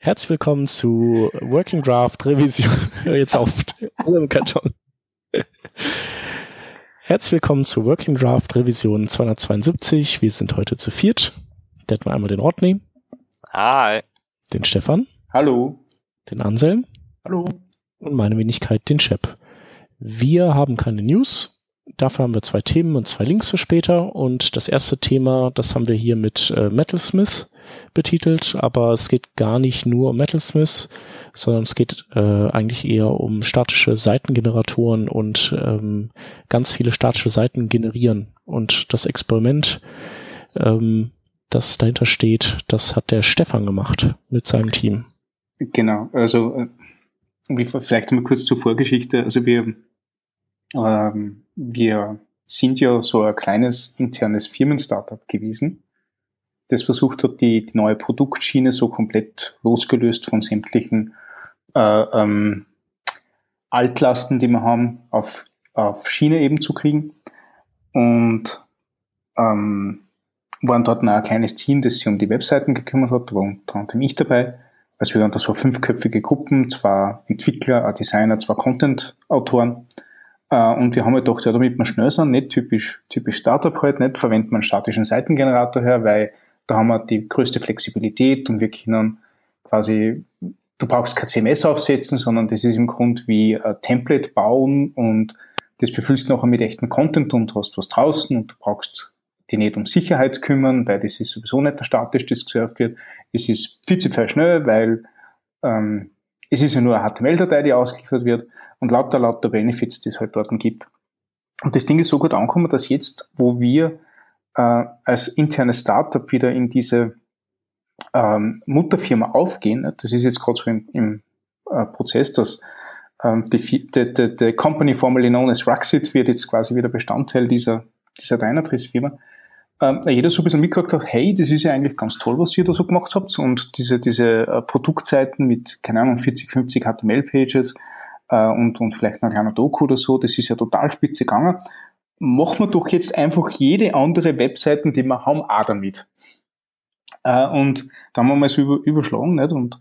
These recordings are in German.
Herzlich willkommen zu Working Draft Revision. Jetzt auf. im Karton. Herzlich willkommen zu Working Draft Revision 272. Wir sind heute zu viert. Da hätten wir einmal den Rodney. Hi. Den Stefan. Hallo. Den Anselm. Hallo. Und meine Wenigkeit, den Chef. Wir haben keine News. Dafür haben wir zwei Themen und zwei Links für später. Und das erste Thema, das haben wir hier mit äh, Metalsmith betitelt, aber es geht gar nicht nur um Metalsmith, sondern es geht äh, eigentlich eher um statische Seitengeneratoren und ähm, ganz viele statische Seiten generieren. Und das Experiment, ähm, das dahinter steht, das hat der Stefan gemacht mit seinem Team. Genau, also äh, vielleicht mal kurz zur Vorgeschichte. Also wir, ähm, wir sind ja so ein kleines internes Firmen-Startup gewesen das versucht hat, die, die neue Produktschiene so komplett losgelöst von sämtlichen äh, ähm, Altlasten, die wir haben, auf, auf Schiene eben zu kriegen. Und ähm, waren dort noch ein kleines Team, das sich um die Webseiten gekümmert hat, da war unter anderem ich dabei. Also wir waren da so fünfköpfige Gruppen, zwei Entwickler, ein Designer, zwei Content-Autoren. Äh, und wir haben halt gedacht, ja, damit wir schnell sind, nicht typisch, typisch Startup halt, nicht verwendet man einen statischen Seitengenerator her, weil da haben wir die größte Flexibilität und wir können quasi, du brauchst kein CMS aufsetzen, sondern das ist im Grunde wie ein Template bauen und das befüllst du nachher mit echtem Content und hast was draußen und du brauchst die nicht um Sicherheit kümmern, weil das ist sowieso nicht der statisch, das gesurft wird. Es ist viel zu schnell, weil ähm, es ist ja nur eine HTML-Datei, die ausgeliefert wird und lauter, lauter Benefits, die es halt dort gibt. Und das Ding ist so gut angekommen, dass jetzt, wo wir äh, als internes Startup wieder in diese ähm, Mutterfirma aufgehen. Das ist jetzt gerade so im, im äh, Prozess, dass ähm, die, die, Company formerly known as Ruxit wird jetzt quasi wieder Bestandteil dieser, dieser Dynatrace-Firma. Ähm, jeder so ein bisschen mitgekriegt hat, hey, das ist ja eigentlich ganz toll, was ihr da so gemacht habt. Und diese, diese äh, Produktseiten mit, keine Ahnung, 40, 50 HTML-Pages äh, und, und vielleicht noch ein kleiner Doku oder so, das ist ja total spitze gegangen machen wir doch jetzt einfach jede andere Webseiten, die wir haben, auch damit. Äh, und da haben wir mal so über, überschlagen, nicht? Und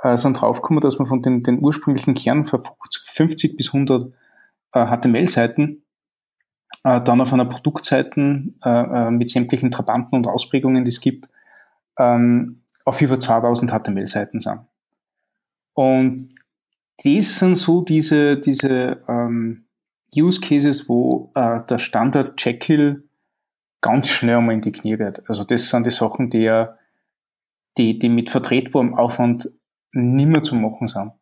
äh, sind draufgekommen, dass wir von den, den ursprünglichen Kern von 50 bis 100 äh, HTML-Seiten äh, dann auf einer Produktseiten äh, äh, mit sämtlichen Trabanten und Ausprägungen, die es gibt, ähm, auf über 2000 HTML-Seiten sind. Und das sind so diese, diese ähm, Use Cases, wo äh, der Standard Jekyll ganz schnell einmal in die Knie wird. Also das sind die Sachen, die ja, die, die mit vertretbarem Aufwand nimmer zu machen sind.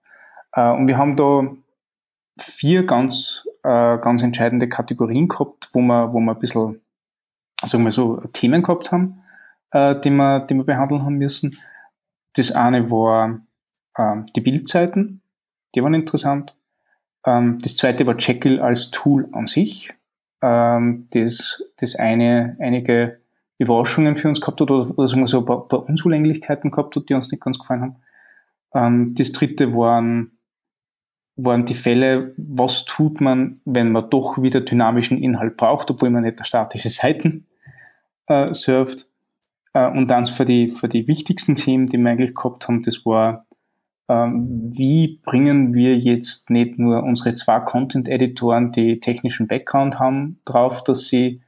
Äh, und wir haben da vier ganz, äh, ganz entscheidende Kategorien gehabt, wo wir, wo wir ein bisschen, sagen wir so, Themen gehabt haben, äh, die, wir, die wir behandeln haben müssen. Das eine war äh, die Bildzeiten, die waren interessant. Ähm, das zweite war Jekyll als Tool an sich, ähm, das, das eine, einige Überraschungen für uns gehabt hat oder, oder sagen wir so ein paar, paar Unzulänglichkeiten gehabt hat, die uns nicht ganz gefallen haben. Ähm, das dritte waren, waren die Fälle, was tut man, wenn man doch wieder dynamischen Inhalt braucht, obwohl man nicht statische Seiten äh, surft. Äh, und dann für die, für die wichtigsten Themen, die wir eigentlich gehabt haben, das war wie bringen wir jetzt nicht nur unsere zwei Content-Editoren, die technischen Background haben, drauf, dass sie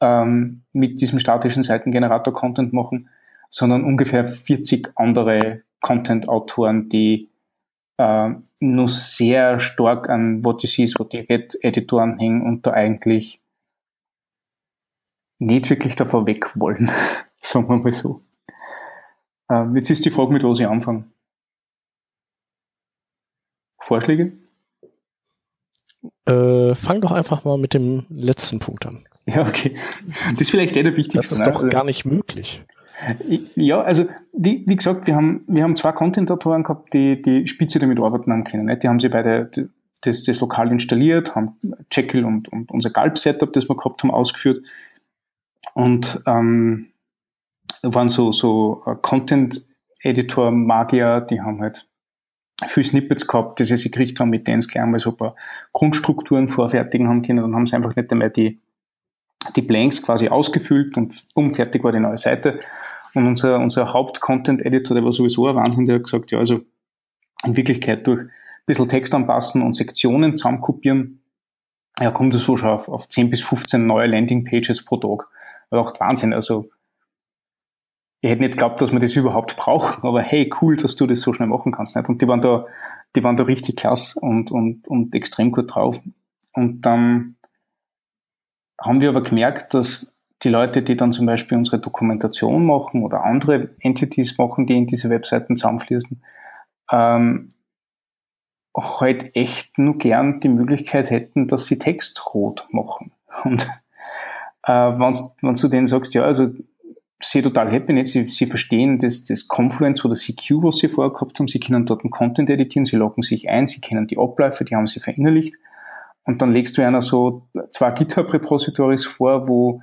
ähm, mit diesem statischen Seitengenerator Content machen, sondern ungefähr 40 andere Content-Autoren, die äh, nur sehr stark an What You See is What You Get Editoren hängen und da eigentlich nicht wirklich davor weg wollen, sagen wir mal so. Ähm, jetzt ist die Frage, mit was ich anfange. Vorschläge? Äh, fang doch einfach mal mit dem letzten Punkt an. Ja, okay. Das ist vielleicht der wichtigste. Das ist ne? doch also, gar nicht möglich. Ja, also wie, wie gesagt, wir haben, wir haben zwei Content-Autoren gehabt, die die Spitze damit arbeiten haben können. Nicht? Die haben sie beide das, das lokal installiert, haben Jekyll und, und unser Galb-Setup, das wir gehabt haben, ausgeführt. Und ähm, waren so, so Content-Editor-Magier, die haben halt viel Snippets gehabt, die sie sich gekriegt haben, mit denen sie gleich mal so ein paar Grundstrukturen vorfertigen haben können. Dann haben sie einfach nicht einmal die, die Blanks quasi ausgefüllt und bumm, fertig war die neue Seite. Und unser, unser Haupt-Content-Editor, der war sowieso ein Wahnsinn, der hat gesagt, ja, also in Wirklichkeit durch ein bisschen Text anpassen und Sektionen zusammenkopieren, ja, kommt es so schon auf, auf 10 bis 15 neue Landing-Pages pro Tag. Aber auch Wahnsinn, also ich hätte nicht geglaubt, dass wir das überhaupt brauchen, aber hey, cool, dass du das so schnell machen kannst. Nicht? Und die waren da, die waren da richtig klasse und, und, und extrem gut drauf. Und dann haben wir aber gemerkt, dass die Leute, die dann zum Beispiel unsere Dokumentation machen oder andere Entities machen, die in diese Webseiten zusammenfließen, ähm, halt echt nur gern die Möglichkeit hätten, dass sie Text rot machen. Und äh, wenn, wenn du denen sagst, ja, also sie total happy nicht, sie, sie verstehen das, das Confluence oder CQ, was sie vorher gehabt haben, sie können dort einen Content editieren, sie loggen sich ein, sie kennen die Abläufe, die haben sie verinnerlicht. Und dann legst du einer so zwei GitHub-Repositories vor, wo,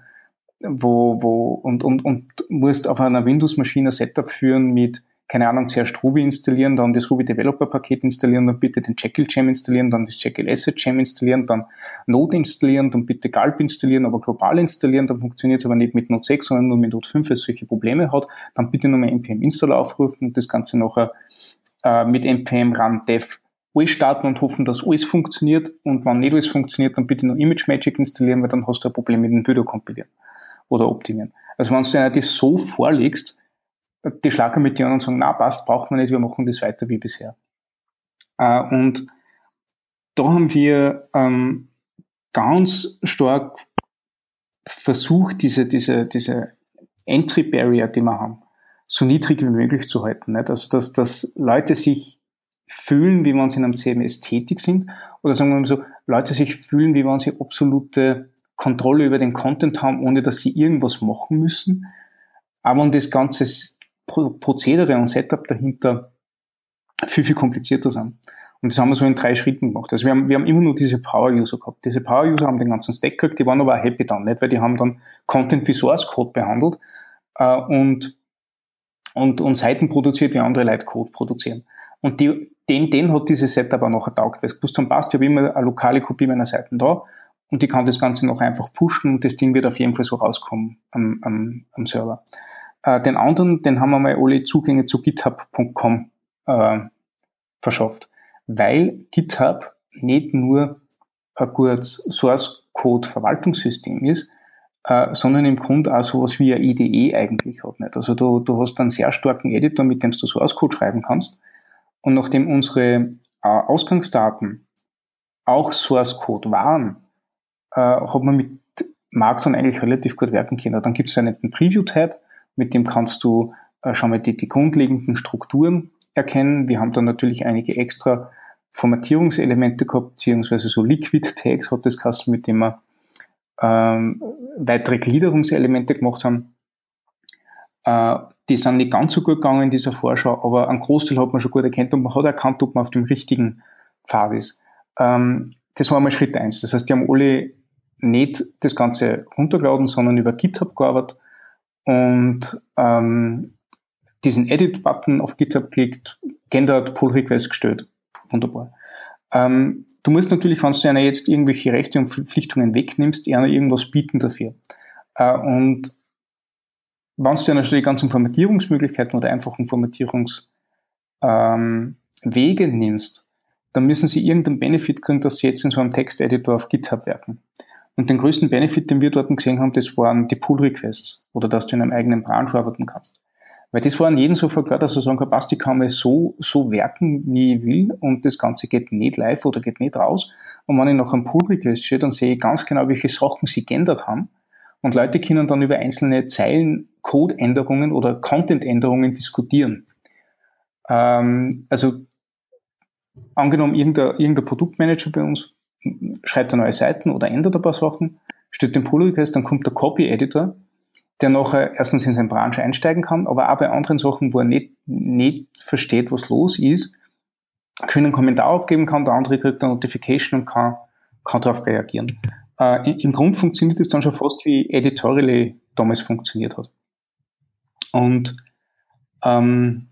wo, wo, und, und, und musst auf einer Windows-Maschine Setup führen mit keine Ahnung, zuerst Ruby installieren, dann das Ruby Developer Paket installieren, dann bitte den Jekyll Gem installieren, dann das Jekyll Asset Gem installieren, dann Node installieren, dann bitte Gulp installieren, aber global installieren, dann funktioniert es aber nicht mit Node 6, sondern nur mit Node 5, weil es solche Probleme hat, dann bitte nochmal npm installer aufrufen und das Ganze nachher äh, mit npm run dev alles starten und hoffen, dass alles funktioniert und wenn nicht alles funktioniert, dann bitte nur Image Magic installieren, weil dann hast du ein Problem mit dem Video kompilieren oder optimieren. Also wenn du dir das so vorlegst, die schlagen mit dir an und sagen, na passt, braucht man nicht, wir machen das weiter wie bisher. Äh, und da haben wir ähm, ganz stark versucht, diese, diese, diese Entry Barrier, die wir haben, so niedrig wie möglich zu halten. Nicht? Also, dass, dass Leute sich fühlen, wie wenn sie in einem CMS tätig sind, oder sagen wir mal so, Leute sich fühlen, wie wenn sie absolute Kontrolle über den Content haben, ohne dass sie irgendwas machen müssen. Aber um das Ganze Prozedere und Setup dahinter viel, viel komplizierter sind. Und das haben wir so in drei Schritten gemacht. Also wir haben, wir haben immer nur diese Power-User gehabt. Diese Power-User haben den ganzen Stack gekriegt, die waren aber auch happy dann, nicht? Weil die haben dann Content wie Source Code behandelt äh, und, und, und Seiten produziert, wie andere Leute Code produzieren. Und die, den, den hat dieses Setup auch noch ertaugt, weil es gewusst haben, passt, ich habe immer eine lokale Kopie meiner Seiten da und die kann das Ganze noch einfach pushen und das Ding wird auf jeden Fall so rauskommen am, am, am Server. Äh, den anderen, den haben wir mal alle Zugänge zu github.com äh, verschafft, weil GitHub nicht nur ein gutes Source Code Verwaltungssystem ist, äh, sondern im Grunde auch sowas wie ein IDE eigentlich hat. Nicht? Also du, du hast einen sehr starken Editor, mit dem du Source Code schreiben kannst. Und nachdem unsere äh, Ausgangsdaten auch Source Code waren, äh, hat man mit Markdown eigentlich relativ gut werken können. Dann gibt es einen Preview-Tab, mit dem kannst du äh, schon mal die, die grundlegenden Strukturen erkennen. Wir haben dann natürlich einige extra Formatierungselemente gehabt, beziehungsweise so Liquid Tags hat das Kasten, mit dem wir ähm, weitere Gliederungselemente gemacht haben. Äh, die sind nicht ganz so gut gegangen in dieser Vorschau, aber ein Großteil hat man schon gut erkannt und man hat erkannt, ob man auf dem richtigen Pfad ist. Ähm, das war mal Schritt eins. Das heißt, die haben alle nicht das Ganze runtergeladen, sondern über GitHub gearbeitet und ähm, diesen Edit-Button auf GitHub klickt, geändert, Pull-Request gestellt. Wunderbar. Ähm, du musst natürlich, wenn du einer jetzt irgendwelche Rechte und Verpflichtungen wegnimmst, einer irgendwas bieten dafür. Äh, und wenn du dir natürlich ganzen Formatierungsmöglichkeiten oder einfachen Formatierungswege ähm, nimmst, dann müssen sie irgendeinen Benefit kriegen, dass sie jetzt in so einem Texteditor auf GitHub werken. Und den größten Benefit, den wir dort gesehen haben, das waren die Pull-Requests oder dass du in einem eigenen Branch arbeiten kannst. Weil das war an jedem sofort klar, dass er sagen kann, passt, ich kann mal so, so werken, wie ich will und das Ganze geht nicht live oder geht nicht raus. Und wenn ich nach einem Pull-Request stehe, dann sehe ich ganz genau, welche Sachen sie geändert haben. Und Leute können dann über einzelne Zeilen Code-Änderungen oder Content-Änderungen diskutieren. Ähm, also angenommen, irgendein, irgendein Produktmanager bei uns schreibt er neue Seiten oder ändert ein paar Sachen, steht den Pull Request, dann kommt der Copy Editor, der nachher erstens in seine Branche einsteigen kann, aber auch bei anderen Sachen, wo er nicht, nicht versteht, was los ist, können einen Kommentar abgeben kann, der andere kriegt eine Notification und kann, kann darauf reagieren. Äh, Im Grunde funktioniert das dann schon fast wie Editorially damals funktioniert hat. Und ähm,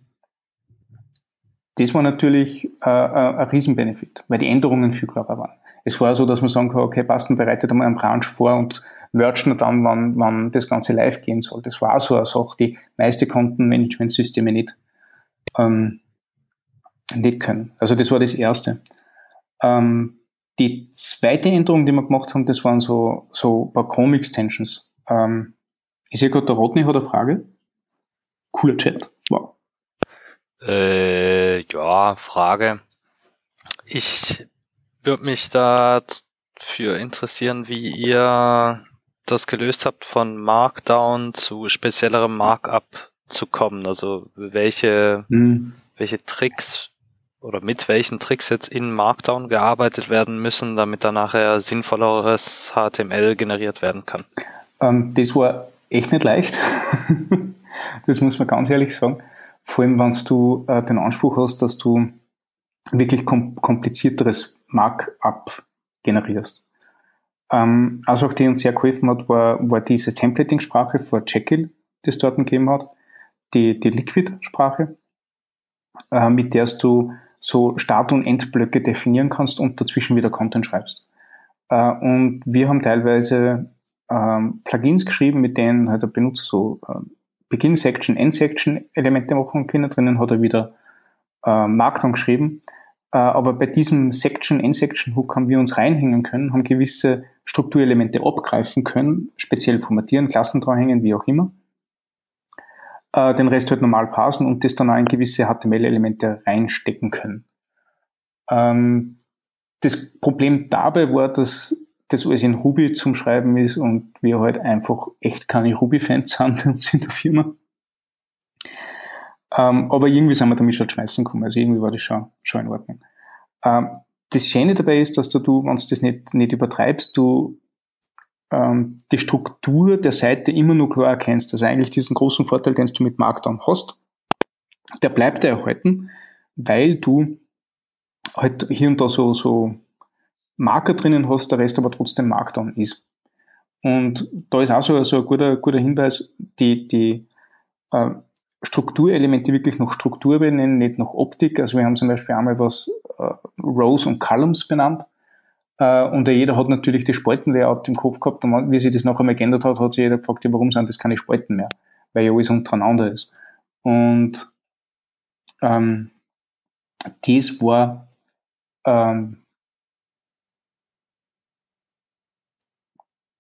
das war natürlich äh, äh ein Riesenbenefit, weil die Änderungen viel klarer waren. Es war so, dass man sagen kann, okay, passt, man bereitet einmal einen Branch vor und mergen dann, wann, wann das Ganze live gehen soll. Das war so eine Sache, die meiste Kontenmanagementsysteme nicht, ähm, nicht können. Also das war das Erste. Ähm, die zweite Änderung, die wir gemacht haben, das waren so, so ein paar Chrome-Extensions. Ähm, ich sehe gerade, der Rodney hat eine Frage. Cooler Chat. Wow. Äh, ja, Frage. Ich würde mich dafür interessieren, wie ihr das gelöst habt, von Markdown zu speziellerem Markup zu kommen. Also welche, hm. welche Tricks oder mit welchen Tricks jetzt in Markdown gearbeitet werden müssen, damit da nachher sinnvolleres HTML generiert werden kann. Ähm, das war echt nicht leicht. das muss man ganz ehrlich sagen. Vor allem, wenn du äh, den Anspruch hast, dass du wirklich kom komplizierteres Markup generierst. Ähm, also auch die uns sehr geholfen hat, war, war diese Templating-Sprache für Jekyll, die es dort gegeben hat, die, die Liquid-Sprache, äh, mit der du so Start- und Endblöcke definieren kannst und dazwischen wieder Content schreibst. Äh, und wir haben teilweise ähm, Plugins geschrieben, mit denen halt der Benutzer so äh, Begin-Section, End-Section-Elemente machen können. Drinnen hat er wieder äh, Markdown geschrieben. Äh, aber bei diesem Section, End-Section-Hook haben wir uns reinhängen können, haben gewisse Strukturelemente abgreifen können, speziell formatieren, Klassen dranhängen, wie auch immer. Äh, den Rest halt normal parsen und das dann auch in gewisse HTML-Elemente reinstecken können. Ähm, das Problem dabei war, dass das alles in Ruby zum Schreiben ist und wir halt einfach echt keine Ruby-Fans sind bei uns in der Firma. Ähm, aber irgendwie sind wir damit schon schmeißen gekommen. Also irgendwie war das schon, schon in Ordnung. Ähm, das Schöne dabei ist, dass du, wenn du das nicht, nicht übertreibst, du ähm, die Struktur der Seite immer nur klar erkennst. Also eigentlich diesen großen Vorteil, den du mit Markdown hast, der bleibt dir erhalten, weil du halt hier und da so, so Marker drinnen hast, der Rest aber trotzdem Markdown ist. Und da ist auch so, so ein guter, guter Hinweis, die, die äh, Strukturelemente wirklich noch Struktur benennen, nicht noch Optik. Also wir haben zum Beispiel einmal was äh, Rows und Columns benannt. Äh, und jeder hat natürlich die Spaltenlayout im Kopf gehabt. Und wie sich das nachher mal geändert hat, hat sich jeder gefragt, ja, warum sind das keine Spalten mehr? Weil ja alles untereinander ist. Und ähm, das war ähm,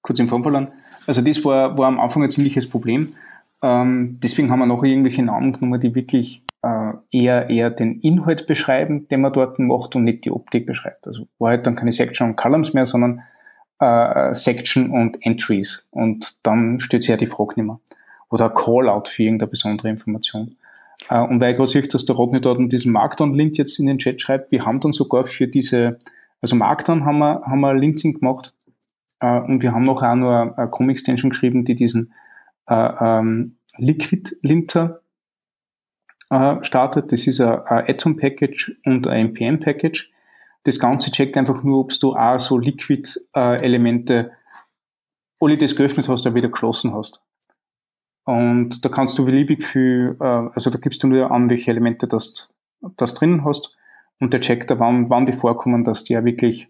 kurz im Form verloren. Also das war, war am Anfang ein ziemliches Problem. Ähm, deswegen haben wir noch irgendwelche Namen genommen, die wirklich äh, eher, eher den Inhalt beschreiben, den man dort macht und nicht die Optik beschreibt. Also war halt dann keine Section und Columns mehr, sondern äh, Section und Entries. Und dann stellt sich ja die Frage nicht mehr. Oder Callout für irgendeine besondere Information. Äh, und weil ich gerade sehe, dass der Rodney dort diesen Markdown-Link jetzt in den Chat schreibt, wir haben dann sogar für diese, also Markdown haben wir, haben wir LinkedIn gemacht, äh, und wir haben noch auch nur eine Chrome-Extension geschrieben, die diesen äh, ähm, Liquid-Linter äh, startet. Das ist ein, ein Atom-Package und ein NPM-Package. Das Ganze checkt einfach nur, ob du auch so Liquid-Elemente, alle das geöffnet hast, auch wieder geschlossen hast. Und da kannst du beliebig viel, äh, also da gibst du nur an, welche Elemente das, das drin hast und der checkt wann, wann die vorkommen, dass die ja wirklich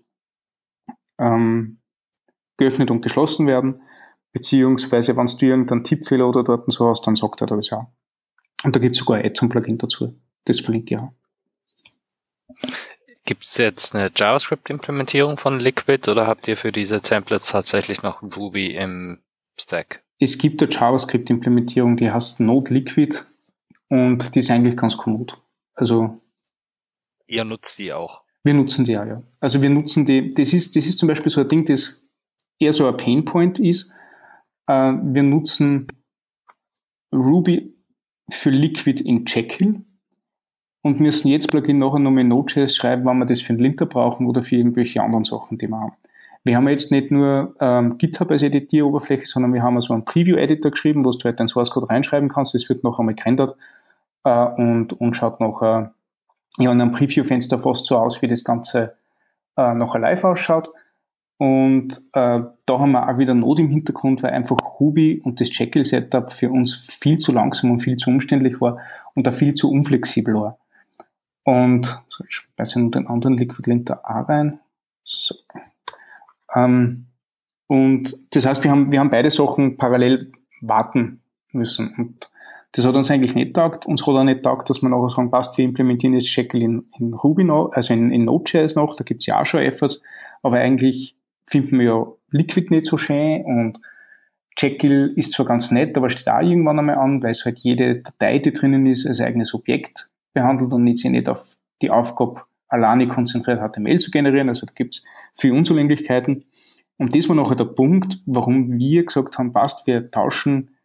ähm, geöffnet und geschlossen werden. Beziehungsweise, wenn du irgendeinen Tippfehler oder dort so hast, dann sagt er das ja. Und da gibt es sogar ein Add-on-Plugin dazu. Das verlinke ich auch. Gibt es jetzt eine JavaScript-Implementierung von Liquid oder habt ihr für diese Templates tatsächlich noch Ruby im Stack? Es gibt eine JavaScript-Implementierung, die heißt Node Liquid und die ist eigentlich ganz kommod. Also. Ihr nutzt die auch? Wir nutzen die auch, ja. Also wir nutzen die, das ist, das ist zum Beispiel so ein Ding, das eher so ein Painpoint ist. Äh, wir nutzen Ruby für Liquid in Jekyll und müssen jetzt Plugin nachher nochmal Node.js schreiben, wenn wir das für einen Linter brauchen oder für irgendwelche anderen Sachen, die wir haben. Wir haben jetzt nicht nur ähm, GitHub als Editieroberfläche, sondern wir haben also einen Preview-Editor geschrieben, wo du halt deinen Source Code reinschreiben kannst. Das wird noch einmal gerendert äh, und, und schaut nachher ja, in einem Preview-Fenster fast so aus, wie das Ganze äh, nachher live ausschaut. Und äh, da haben wir auch wieder Not im Hintergrund, weil einfach Ruby und das Jekyll-Setup für uns viel zu langsam und viel zu umständlich war und da viel zu unflexibel war. Und so, ich schmeiße nur den anderen Liquid Link da auch rein. So. Ähm, Und das heißt, wir haben, wir haben beide Sachen parallel warten müssen. Und das hat uns eigentlich nicht taugt. Uns hat auch nicht taugt, dass man nachher sagen, passt, wir implementieren jetzt Jekyll in, in Ruby noch, also in, in Node.js noch, da gibt's ja auch schon Efforts, aber eigentlich finden wir ja Liquid nicht so schön und Jekyll ist zwar ganz nett, aber steht auch irgendwann einmal an, weil es halt jede Datei, die drinnen ist, als eigenes Objekt behandelt und nicht sich nicht auf die Aufgabe alleine konzentriert HTML zu generieren. Also da gibt's viele Unzulänglichkeiten. Und das war nachher der Punkt, warum wir gesagt haben, passt, wir tauschen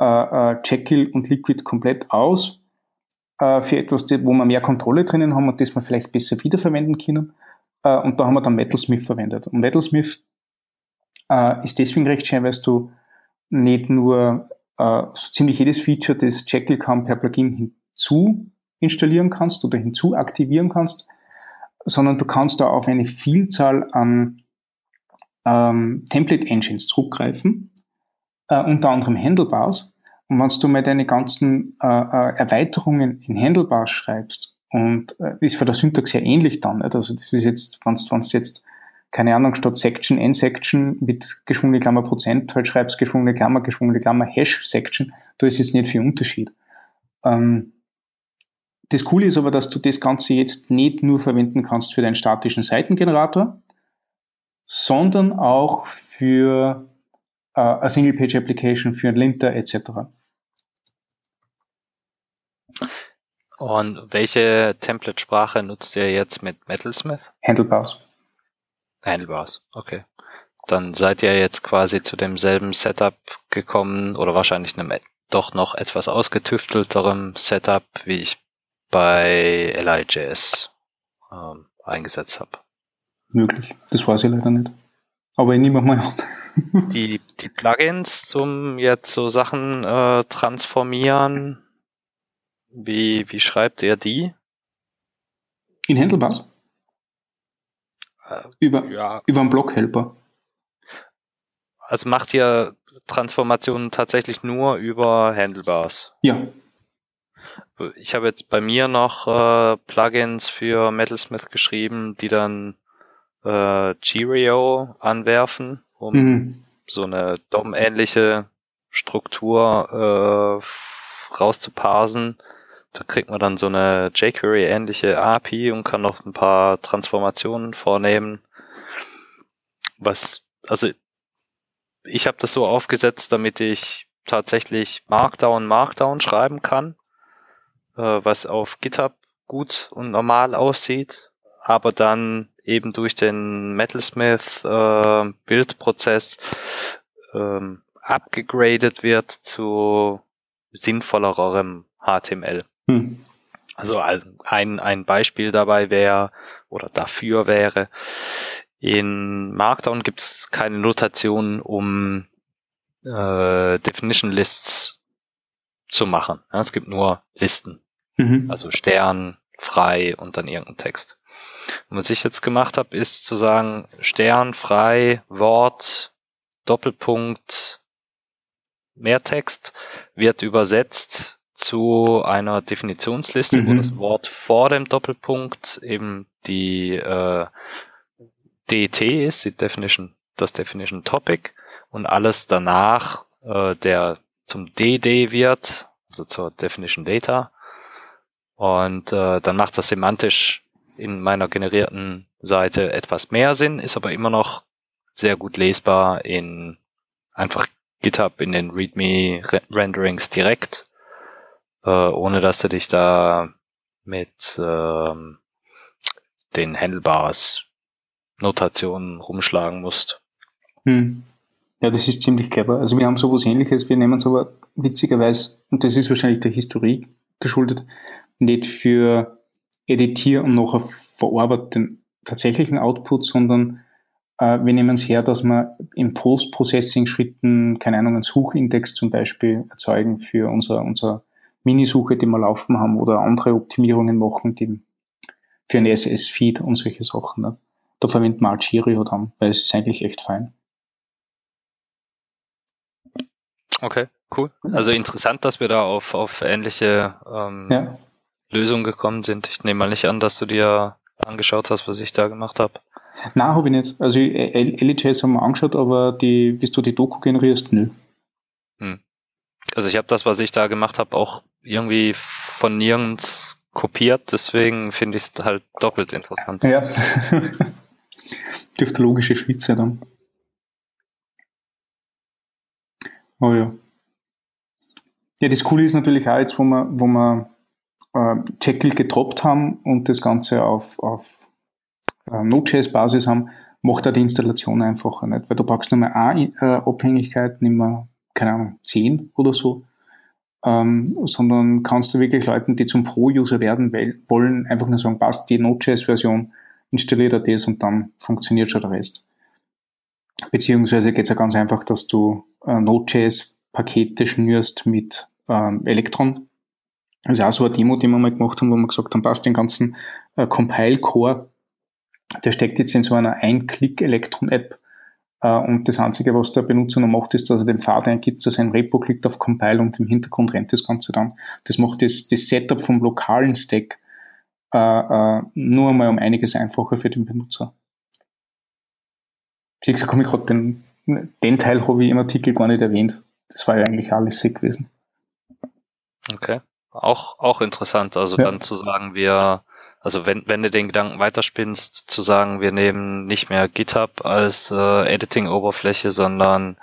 äh, äh, Jekyll und Liquid komplett aus äh, für etwas, wo wir mehr Kontrolle drinnen haben und das wir vielleicht besser wiederverwenden können. Äh, und da haben wir dann Metalsmith verwendet. Und Metalsmith äh, ist deswegen recht schön, weil du nicht nur äh, so ziemlich jedes Feature, das Jekyll kann, per Plugin hinzu installieren kannst oder hinzu aktivieren kannst, sondern du kannst da auf eine Vielzahl an ähm, Template Engines zurückgreifen, äh, unter anderem Handlebars. Und wenn du mal deine ganzen äh, äh, Erweiterungen in Handlebars schreibst, und äh, ist für der Syntax ja ähnlich dann, nicht? also das ist jetzt, wenn du jetzt, keine Ahnung, statt Section, N-Section mit geschwungene Klammer Prozent halt schreibst, geschwungene Klammer, geschwungene Klammer, Hash-Section, da ist jetzt nicht viel Unterschied. Ähm, das Coole ist aber, dass du das Ganze jetzt nicht nur verwenden kannst für deinen statischen Seitengenerator, sondern auch für äh, a Single-Page-Application, für ein Linter etc. Und welche Template-Sprache nutzt ihr jetzt mit Metalsmith? Handlebars. Handlebars, okay. Dann seid ihr jetzt quasi zu demselben Setup gekommen oder wahrscheinlich einem doch noch etwas ausgetüftelterem Setup, wie ich bei LIJS ähm, eingesetzt habe. Möglich. Das weiß ich leider nicht. Aber ich nehme mal die, die Plugins zum jetzt so Sachen äh, transformieren, wie, wie schreibt ihr die? In Handlebars? Äh, über, ja. über einen Blockhelper. Also macht ihr Transformationen tatsächlich nur über Handlebars? Ja. Ich habe jetzt bei mir noch äh, Plugins für Metalsmith geschrieben, die dann äh, Cheerio anwerfen, um mhm. so eine DOM-ähnliche Struktur äh, rauszuparsen. Da kriegt man dann so eine jQuery-ähnliche API und kann noch ein paar Transformationen vornehmen. Was, also ich habe das so aufgesetzt, damit ich tatsächlich Markdown Markdown schreiben kann, äh, was auf GitHub gut und normal aussieht, aber dann eben durch den Metalsmith äh, Bildprozess ähm, abgegradet wird zu sinnvollerem HTML. Hm. Also ein, ein Beispiel dabei wäre oder dafür wäre, in Markdown gibt es keine Notation, um äh, Definition Lists zu machen. Ja, es gibt nur Listen. Mhm. Also Stern, frei und dann irgendein Text. Und was ich jetzt gemacht habe, ist zu sagen, Stern, frei, Wort, Doppelpunkt, Mehrtext wird übersetzt zu einer Definitionsliste, mhm. wo das Wort vor dem Doppelpunkt eben die äh, DT ist, die Definition, das Definition Topic und alles danach äh, der zum DD wird, also zur Definition Data. Und äh, dann macht das semantisch in meiner generierten Seite etwas mehr Sinn, ist aber immer noch sehr gut lesbar in einfach GitHub in den README Renderings direkt, äh, ohne dass du dich da mit äh, den Handlebars Notationen rumschlagen musst. Hm. Ja, das ist ziemlich clever. Also wir haben sowas ähnliches, wir nehmen es aber witzigerweise, und das ist wahrscheinlich der Historie geschuldet, nicht für Editier und nachher verarbeitet den tatsächlichen Output, sondern äh, wir nehmen es her, dass wir im Post-Processing-Schritten, keine Ahnung, einen Suchindex zum Beispiel erzeugen für unser, unser Minisuche, die wir laufen haben oder andere Optimierungen machen, die für ein SS-Feed und solche Sachen. Ne? Da verwenden wir Algerio dann, weil es ist eigentlich echt fein. Okay, cool. Also interessant, dass wir da auf, auf ähnliche ähm, ja. Lösungen gekommen sind. Ich nehme mal nicht an, dass du dir angeschaut hast, was ich da gemacht habe. Nein, habe ich nicht. Also LHS haben wir angeschaut, aber die, bis du die Doku generierst, nö. Hm. Also ich habe das, was ich da gemacht habe, auch irgendwie von nirgends kopiert, deswegen finde ich es halt doppelt interessant. Ja. Dürfte logische Schritt sein dann. Oh ja. Ja, das Coole ist natürlich auch jetzt, wo wir, wo wir äh, Jekyll getroppt haben und das Ganze auf, auf äh, Node.js-Basis haben, macht auch die Installation einfacher, nicht? Weil du brauchst nur mal eine äh, Abhängigkeit, nicht mehr, keine Ahnung, zehn oder so, ähm, sondern kannst du wirklich Leuten, die zum Pro-User werden wollen, einfach nur sagen, passt die Node.js-Version, installiert er das und dann funktioniert schon der Rest. Beziehungsweise geht es ja ganz einfach, dass du äh, Node.js-Pakete schnürst mit ähm, Electron. Das ist auch so eine Demo, die wir mal gemacht haben, wo wir gesagt haben, passt den ganzen äh, Compile-Core, der steckt jetzt in so einer Ein-Klick-Electron-App und das Einzige, was der Benutzer noch macht, ist, dass er den Pfad eingibt, also sein Repo klickt auf Compile und im Hintergrund rennt das Ganze dann. Das macht das, das Setup vom lokalen Stack äh, äh, nur einmal um einiges einfacher für den Benutzer. Wie gesagt, komme ich gerade den, den Teil habe ich im Artikel gar nicht erwähnt. Das war ja eigentlich alles sick gewesen. Okay. Auch, auch interessant. Also ja. dann zu sagen, wir, also wenn, wenn du den Gedanken weiterspinnst, zu sagen, wir nehmen nicht mehr GitHub als äh, Editing-Oberfläche, sondern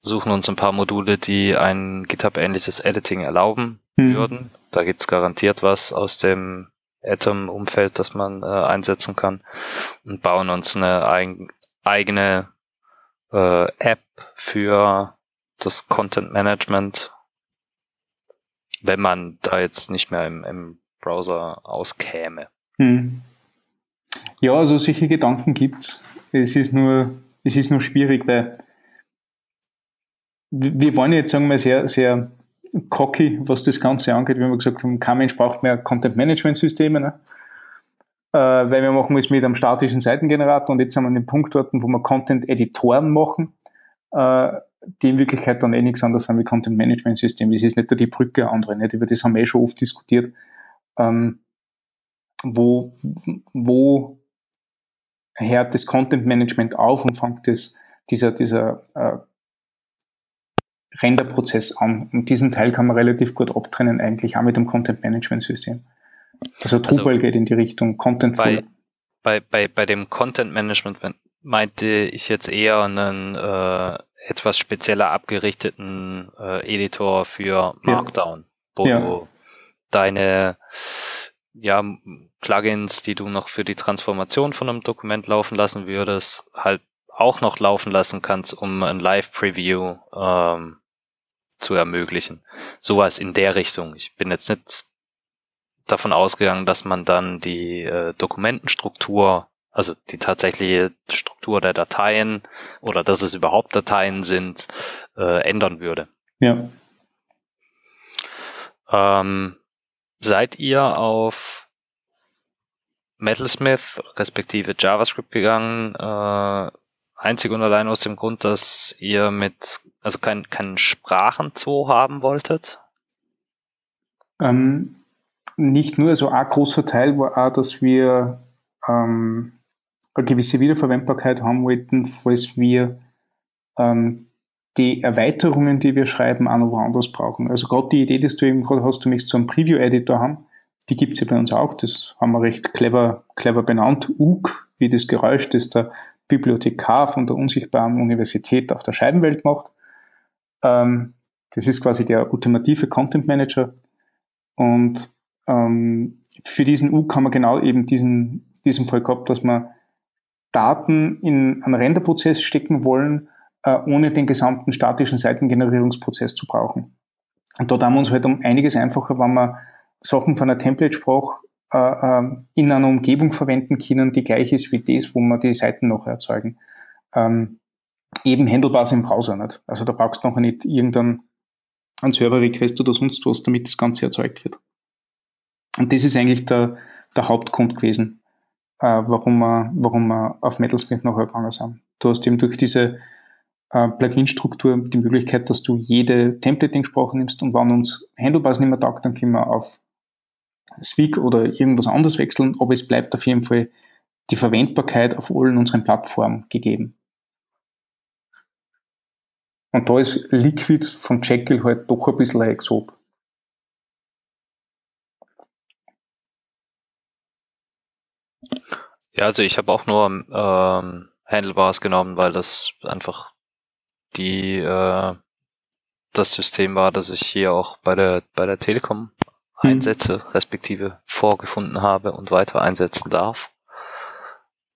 suchen uns ein paar Module, die ein GitHub-ähnliches Editing erlauben mhm. würden. Da gibt's garantiert was aus dem Atom-Umfeld, das man äh, einsetzen kann und bauen uns eine eigen, eigene äh, App für das Content Management wenn man da jetzt nicht mehr im, im Browser auskäme. Hm. Ja, also solche Gedanken gibt's. Es ist nur, es ist nur schwierig, weil wir wollen jetzt, sagen wir, sehr, sehr cocky, was das Ganze angeht, wie wir gesagt haben, kein Mensch braucht mehr Content-Management-Systeme, ne? äh, weil wir machen es mit einem statischen Seitengenerator und jetzt haben wir den Punkt dort, wo wir Content-Editoren machen. Äh, die in Wirklichkeit dann eh nichts anderes sind wie Content Management System. Das ist nicht nur die Brücke andere, nicht? Über das haben wir eh schon oft diskutiert. Ähm, wo, wo hört das Content Management auf und fängt das, dieser, dieser äh, Renderprozess an. Und diesen Teil kann man relativ gut abtrennen, eigentlich auch mit dem Content Management System. Also Drupal also, geht in die Richtung Content bei, bei, bei, bei dem Content Management meinte ich jetzt eher einen äh, etwas spezieller abgerichteten äh, Editor für Markdown, ja. wo ja. du deine ja, Plugins, die du noch für die Transformation von einem Dokument laufen lassen würdest, halt auch noch laufen lassen kannst, um ein Live-Preview ähm, zu ermöglichen. Sowas in der Richtung. Ich bin jetzt nicht davon ausgegangen, dass man dann die äh, Dokumentenstruktur also die tatsächliche Struktur der Dateien oder dass es überhaupt Dateien sind, äh, ändern würde. Ja. Ähm, seid ihr auf Metalsmith respektive JavaScript gegangen, äh, einzig und allein aus dem Grund, dass ihr mit, also kein, keinen Sprachenzoo haben wolltet? Ähm, nicht nur, also ein großer Teil war auch, dass wir ähm, eine gewisse Wiederverwendbarkeit haben wollten, falls wir ähm, die Erweiterungen, die wir schreiben, auch noch woanders brauchen. Also gerade die Idee, die du eben gerade hast, du möchtest so einen Preview-Editor haben, die gibt es ja bei uns auch. Das haben wir recht clever, clever benannt. UG, wie das Geräusch, das der Bibliothekar von der unsichtbaren Universität auf der Scheibenwelt macht. Ähm, das ist quasi der ultimative Content Manager. Und ähm, für diesen UG haben wir genau eben diesen, diesen Fall gehabt, dass man Daten in einen Renderprozess stecken wollen, ohne den gesamten statischen Seitengenerierungsprozess zu brauchen. Und dort haben wir uns halt um einiges einfacher, wenn wir Sachen von einer Template-Sprache äh, äh, in einer Umgebung verwenden können, die gleich ist wie das, wo wir die Seiten noch erzeugen. Ähm, eben handelbar im Browser nicht. Also da brauchst du noch nicht irgendeinen Server-Request oder sonst was, damit das Ganze erzeugt wird. Und das ist eigentlich der, der Hauptgrund gewesen äh, warum, wir, warum wir auf Metalsmith nachher gegangen sind. Du hast eben durch diese äh, Plugin-Struktur die Möglichkeit, dass du jede Templating-Sprache nimmst und wenn uns Handlebars nicht mehr taugt, dann können wir auf Swig oder irgendwas anderes wechseln, aber es bleibt auf jeden Fall die Verwendbarkeit auf allen unseren Plattformen gegeben. Und da ist Liquid von Jekyll halt doch ein bisschen ein Exot. Ja, also ich habe auch nur ähm, Handlebars genommen, weil das einfach die äh, das System war, das ich hier auch bei der bei der Telekom hm. einsetze, respektive vorgefunden habe und weiter einsetzen darf.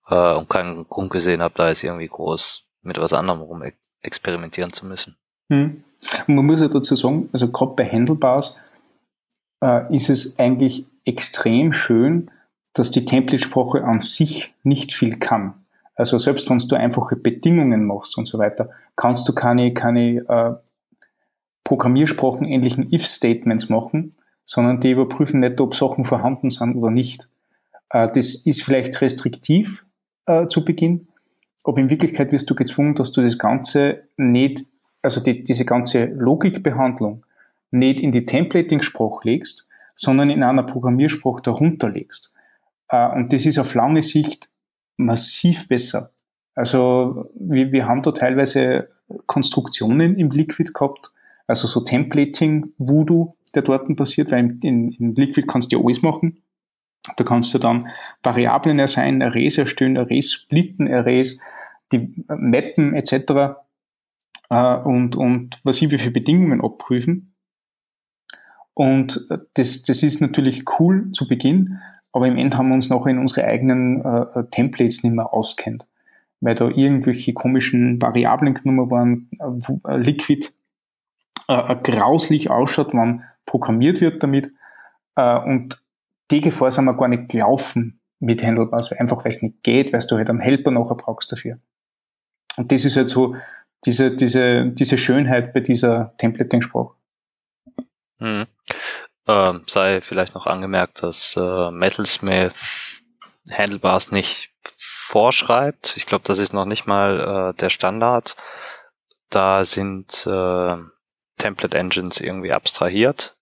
Äh, und keinen Grund gesehen habe, da jetzt irgendwie groß mit was anderem rum experimentieren zu müssen. Hm. man muss ja dazu sagen, also gerade bei Handlebars äh, ist es eigentlich extrem schön, dass die Template-Sprache an sich nicht viel kann. Also selbst wenn du einfache Bedingungen machst und so weiter, kannst du keine, keine äh, Programmiersprachen ähnlichen If-Statements machen, sondern die überprüfen nicht, ob Sachen vorhanden sind oder nicht. Äh, das ist vielleicht restriktiv äh, zu Beginn, aber in Wirklichkeit wirst du gezwungen, dass du das Ganze nicht, also die, diese ganze Logikbehandlung nicht in die Templating-Sprache legst, sondern in einer Programmiersprache darunter legst. Äh, und das ist auf lange Sicht massiv besser. Also wir, wir haben da teilweise Konstruktionen im Liquid gehabt, also so Templating, Voodoo, der dort passiert, weil in, in Liquid kannst du ja alles machen. Da kannst du dann Variablen ersetzen, Arrays erstellen, Arrays splitten, Arrays, die mappen etc. Äh, und, und was ich wie für Bedingungen abprüfen. Und das, das ist natürlich cool zu Beginn, aber im Ende haben wir uns noch in unsere eigenen äh, äh, Templates nicht mehr auskennt, weil da irgendwelche komischen Variablen genommen waren, äh, Liquid äh, grauslich ausschaut, wann programmiert wird damit. Äh, und die Gefahr sind wir gar nicht gelaufen mit Handlebars, einfach weil es nicht geht, weil du halt einen Helper nachher brauchst dafür. Und das ist halt so diese, diese, diese Schönheit bei dieser Templating-Sprache. Mhm. Ähm, sei vielleicht noch angemerkt, dass äh, Metalsmith Handlebars nicht vorschreibt. Ich glaube, das ist noch nicht mal äh, der Standard. Da sind äh, Template Engines irgendwie abstrahiert.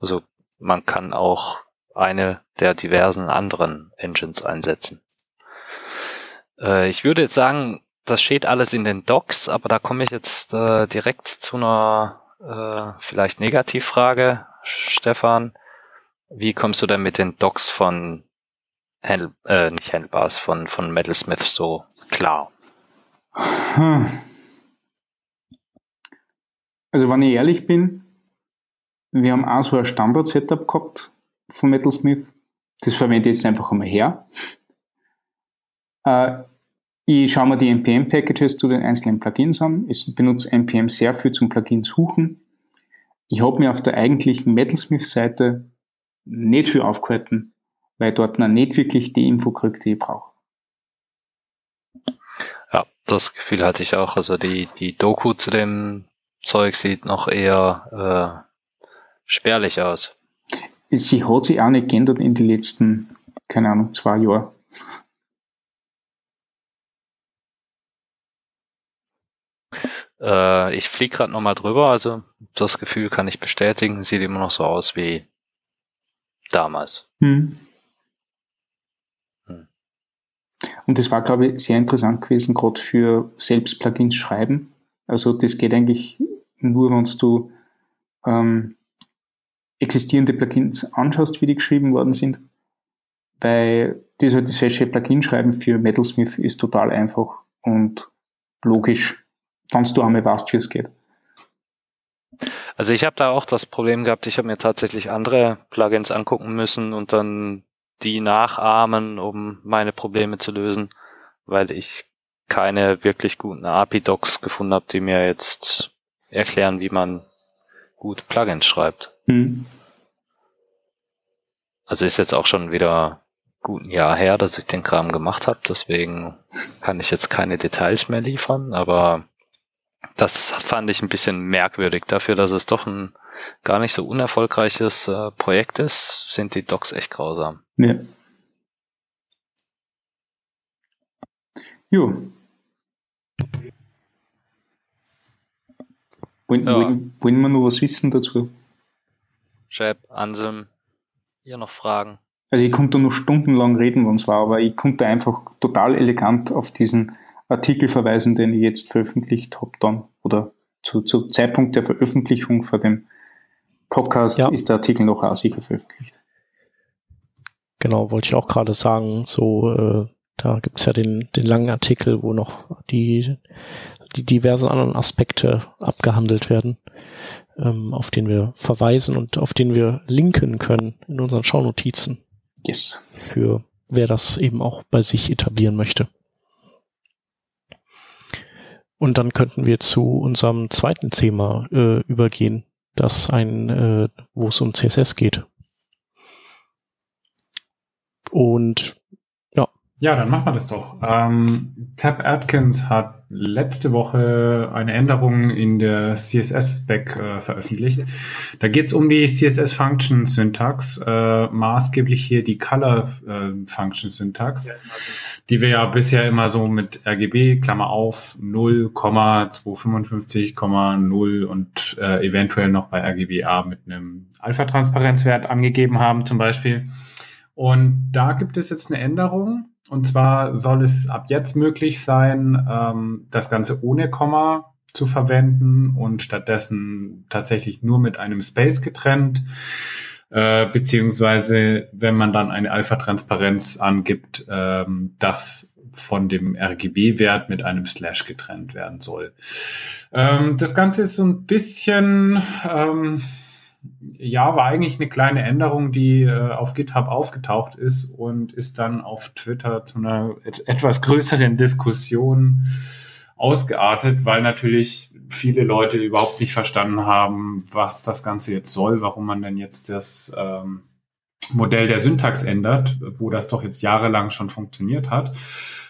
Also man kann auch eine der diversen anderen Engines einsetzen. Äh, ich würde jetzt sagen, das steht alles in den Docs, aber da komme ich jetzt äh, direkt zu einer äh, vielleicht Negativfrage. Stefan. Wie kommst du denn mit den Docs von Handle, äh, nicht Handlebars, von, von Metalsmith so klar? Hm. Also wenn ich ehrlich bin, wir haben auch so ein Standard-Setup gehabt von Metalsmith. Das verwende ich jetzt einfach einmal her. Äh, ich schaue mir die NPM-Packages zu den einzelnen Plugins an. Ich benutze NPM sehr viel zum Plugin suchen. Ich habe mir auf der eigentlichen Metalsmith-Seite nicht viel aufgehalten, weil dort man nicht wirklich die Info kriegt, die ich brauche. Ja, das Gefühl hatte ich auch. Also die, die Doku zu dem Zeug sieht noch eher äh, spärlich aus. Sie hat sich auch nicht geändert in den letzten, keine Ahnung, zwei Jahren. Äh, ich fliege gerade nochmal drüber, also das Gefühl kann ich bestätigen. Sieht immer noch so aus wie damals. Hm. Hm. Und das war, glaube ich, sehr interessant gewesen, gerade für selbst Plugins schreiben. Also das geht eigentlich nur, wenn du ähm, existierende Plugins anschaust, wie die geschrieben worden sind. Weil das, das feste Plugin-Schreiben für Metalsmith ist total einfach und logisch wenn du einmal weißt, wie es geht. Also ich habe da auch das Problem gehabt, ich habe mir tatsächlich andere Plugins angucken müssen und dann die nachahmen, um meine Probleme zu lösen, weil ich keine wirklich guten API-Docs gefunden habe, die mir jetzt erklären, wie man gut Plugins schreibt. Hm. Also ist jetzt auch schon wieder gut ein Jahr her, dass ich den Kram gemacht habe, deswegen kann ich jetzt keine Details mehr liefern, aber das fand ich ein bisschen merkwürdig. Dafür, dass es doch ein gar nicht so unerfolgreiches äh, Projekt ist, sind die Docs echt grausam. Ja. Jo. Wollen, ja. wollen, wollen wir noch was wissen dazu? Shep, Anselm, ihr noch Fragen? also ich konnte nur stundenlang reden, wenn es war, aber ich konnte einfach total elegant auf diesen Artikel verweisen, den ich jetzt veröffentlicht habe dann oder zu, zu Zeitpunkt der Veröffentlichung vor dem Podcast ja. ist der Artikel noch auch sicher veröffentlicht. Genau, wollte ich auch gerade sagen, so äh, da gibt's ja den, den langen Artikel, wo noch die, die diversen anderen Aspekte abgehandelt werden, ähm, auf den wir verweisen und auf den wir linken können in unseren Schaunotizen. Yes. Für wer das eben auch bei sich etablieren möchte. Und dann könnten wir zu unserem zweiten Thema äh, übergehen, das ein, äh, wo es um CSS geht. Und ja, dann machen wir das doch. Ähm, Tab Atkins hat letzte Woche eine Änderung in der CSS-Spec äh, veröffentlicht. Da geht es um die CSS-Function-Syntax, äh, maßgeblich hier die Color-Function-Syntax, äh, die wir ja bisher immer so mit RGB, Klammer auf, 0, 255,0 und äh, eventuell noch bei RGBA mit einem Alpha-Transparenzwert angegeben haben zum Beispiel. Und da gibt es jetzt eine Änderung und zwar soll es ab jetzt möglich sein, ähm, das Ganze ohne Komma zu verwenden und stattdessen tatsächlich nur mit einem Space getrennt. Äh, beziehungsweise, wenn man dann eine Alpha-Transparenz angibt, ähm, das von dem RGB-Wert mit einem Slash getrennt werden soll. Ähm, das Ganze ist so ein bisschen ähm, ja, war eigentlich eine kleine Änderung, die äh, auf GitHub aufgetaucht ist und ist dann auf Twitter zu einer et etwas größeren Diskussion ausgeartet, weil natürlich viele Leute überhaupt nicht verstanden haben, was das Ganze jetzt soll, warum man denn jetzt das ähm, Modell der Syntax ändert, wo das doch jetzt jahrelang schon funktioniert hat.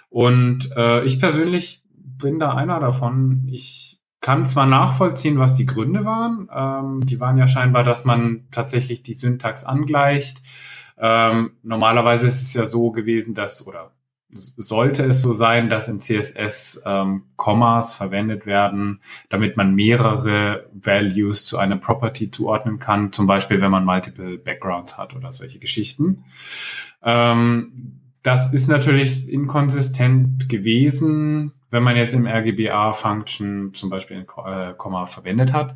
Und äh, ich persönlich bin da einer davon. Ich kann zwar nachvollziehen, was die Gründe waren. Ähm, die waren ja scheinbar, dass man tatsächlich die Syntax angleicht. Ähm, normalerweise ist es ja so gewesen, dass oder sollte es so sein, dass in CSS ähm, Kommas verwendet werden, damit man mehrere Values zu einer Property zuordnen kann, zum Beispiel wenn man multiple Backgrounds hat oder solche Geschichten. Ähm, das ist natürlich inkonsistent gewesen wenn man jetzt im RGBA-Function zum Beispiel ein äh, Komma verwendet hat.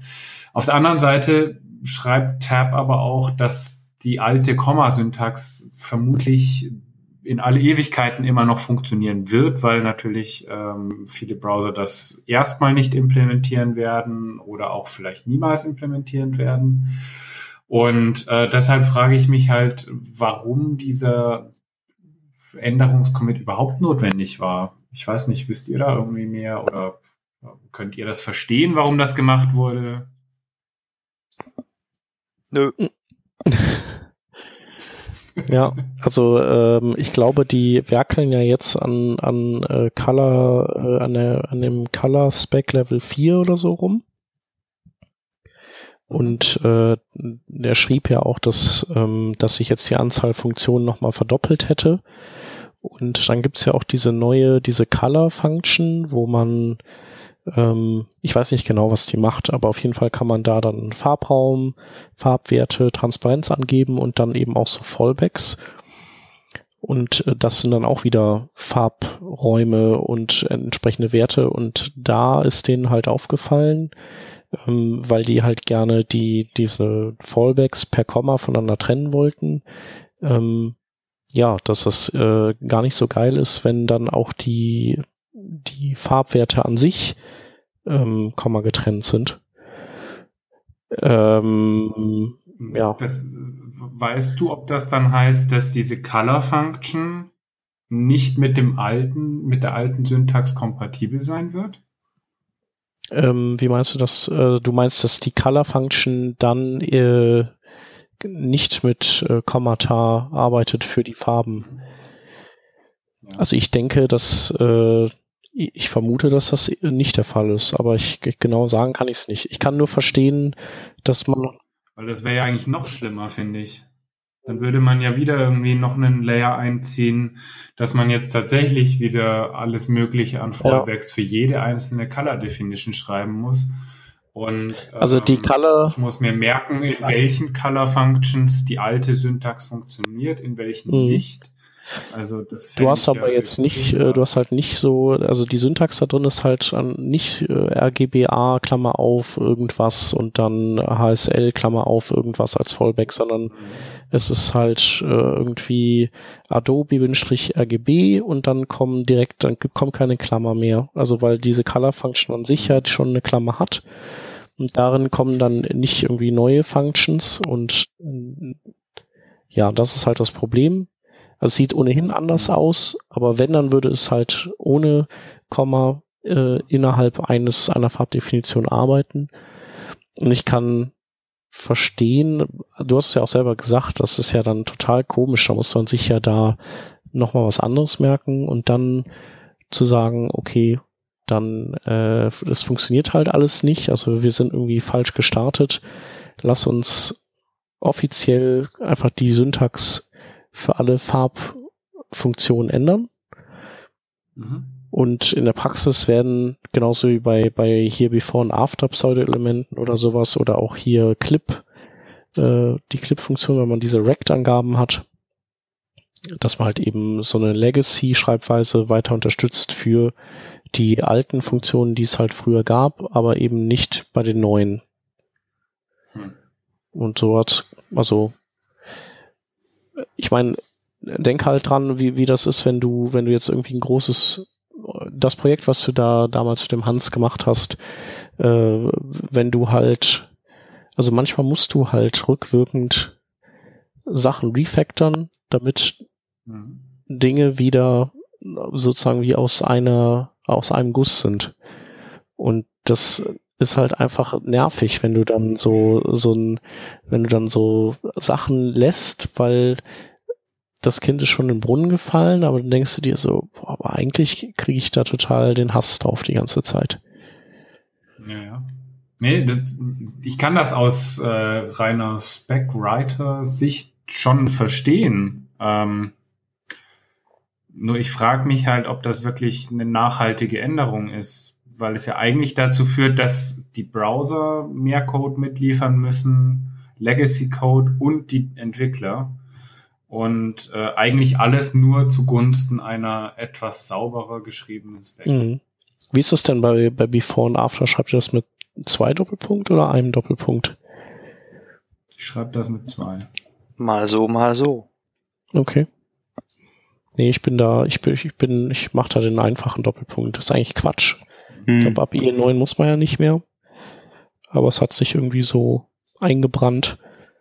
Auf der anderen Seite schreibt Tab aber auch, dass die alte Kommasyntax vermutlich in alle Ewigkeiten immer noch funktionieren wird, weil natürlich ähm, viele Browser das erstmal nicht implementieren werden oder auch vielleicht niemals implementieren werden. Und äh, deshalb frage ich mich halt, warum dieser Änderungscommit überhaupt notwendig war. Ich weiß nicht, wisst ihr da irgendwie mehr oder könnt ihr das verstehen, warum das gemacht wurde? Nö. Ja, also ähm, ich glaube, die werkeln ja jetzt an, an äh, Color, äh, an, der, an dem Color Spec Level 4 oder so rum. Und äh, der schrieb ja auch, dass, ähm, dass sich jetzt die Anzahl Funktionen nochmal verdoppelt hätte. Und dann gibt's ja auch diese neue, diese Color-Function, wo man, ähm, ich weiß nicht genau, was die macht, aber auf jeden Fall kann man da dann Farbraum, Farbwerte, Transparenz angeben und dann eben auch so Fallbacks. Und äh, das sind dann auch wieder Farbräume und entsprechende Werte. Und da ist denen halt aufgefallen, ähm, weil die halt gerne die, diese Fallbacks per Komma voneinander trennen wollten, ähm, ja, dass es äh, gar nicht so geil ist, wenn dann auch die, die Farbwerte an sich ähm, Komma getrennt sind. Ähm, ja. Das, weißt du, ob das dann heißt, dass diese Color Function nicht mit dem alten, mit der alten Syntax kompatibel sein wird? Ähm, wie meinst du das? Äh, du meinst, dass die Color Function dann äh, nicht mit äh, Kommata arbeitet für die Farben. Also ich denke, dass äh, ich vermute, dass das nicht der Fall ist, aber ich genau sagen kann ich es nicht. Ich kann nur verstehen, dass man. Weil das wäre ja eigentlich noch schlimmer, finde ich. Dann würde man ja wieder irgendwie noch einen Layer einziehen, dass man jetzt tatsächlich wieder alles Mögliche an Fallbacks ja. für jede einzelne Color Definition schreiben muss. Und also die ähm, Color. Ich muss mir merken, in welchen Color Functions die alte Syntax funktioniert, in welchen Mhm. nicht. Also das Du hast aber ja jetzt nicht, äh, du hast halt nicht so, also die Syntax da drin ist halt an nicht äh, RGBA Klammer auf irgendwas und dann HSL Klammer auf irgendwas als Fallback, sondern Mhm. es ist halt äh, irgendwie Adobe-RGB und dann kommen direkt, dann kommt keine Klammer mehr. Also weil diese Color Function an sich ja schon eine Klammer hat. Und darin kommen dann nicht irgendwie neue Functions und ja, das ist halt das Problem. Also es sieht ohnehin anders aus, aber wenn, dann würde es halt ohne Komma äh, innerhalb eines einer Farbdefinition arbeiten. Und ich kann verstehen, du hast es ja auch selber gesagt, das ist ja dann total komisch, da muss man sich ja da nochmal was anderes merken und dann zu sagen, okay, dann äh, das funktioniert halt alles nicht, also wir sind irgendwie falsch gestartet, lass uns offiziell einfach die Syntax für alle Farbfunktionen ändern. Mhm. Und in der Praxis werden genauso wie bei, bei hier Before und After Pseudo-Elementen oder sowas oder auch hier Clip, äh, die Clip-Funktion, wenn man diese Rect-Angaben hat, dass man halt eben so eine Legacy-Schreibweise weiter unterstützt für die alten Funktionen, die es halt früher gab, aber eben nicht bei den neuen. Hm. Und so hat, also, ich meine, denk halt dran, wie, wie das ist, wenn du, wenn du jetzt irgendwie ein großes, das Projekt, was du da damals mit dem Hans gemacht hast, äh, wenn du halt, also manchmal musst du halt rückwirkend Sachen refactoren, damit Mhm. Dinge wieder sozusagen wie aus einer, aus einem Guss sind. Und das ist halt einfach nervig, wenn du dann so, so ein, wenn du dann so Sachen lässt, weil das Kind ist schon in den Brunnen gefallen, aber dann denkst du dir so, boah, aber eigentlich kriege ich da total den Hass drauf die ganze Zeit. Ja, ja. Nee, das, ich kann das aus äh, reiner Spec-Writer-Sicht schon verstehen. Ähm, nur ich frage mich halt, ob das wirklich eine nachhaltige Änderung ist, weil es ja eigentlich dazu führt, dass die Browser mehr Code mitliefern müssen, Legacy-Code und die Entwickler. Und äh, eigentlich alles nur zugunsten einer etwas sauberer geschriebenen Spec. Mhm. Wie ist das denn bei, bei Before und After? Schreibt ihr das mit zwei Doppelpunkt oder einem Doppelpunkt? Ich schreibe das mit zwei. Mal so, mal so. Okay. Nee, ich bin da, ich bin, ich bin, ich mache da den einfachen Doppelpunkt. Das ist eigentlich Quatsch. Ich Hm. glaube, ab IE9 muss man ja nicht mehr. Aber es hat sich irgendwie so eingebrannt.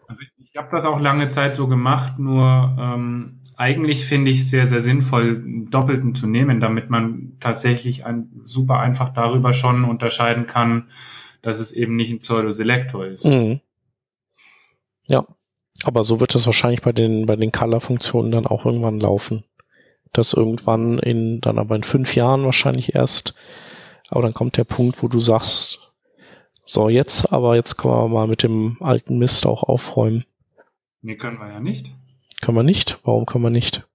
Also ich, ich habe das auch lange Zeit so gemacht, nur ähm, eigentlich finde ich es sehr, sehr sinnvoll, einen Doppelten zu nehmen, damit man tatsächlich ein, super einfach darüber schon unterscheiden kann, dass es eben nicht ein Pseudo-Selektor ist. Mhm. Ja. Aber so wird es wahrscheinlich bei den, bei den Color-Funktionen dann auch irgendwann laufen. Das irgendwann in, dann aber in fünf Jahren wahrscheinlich erst. Aber dann kommt der Punkt, wo du sagst, so jetzt, aber jetzt können wir mal mit dem alten Mist auch aufräumen. Nee, können wir ja nicht. Können wir nicht? Warum können wir nicht?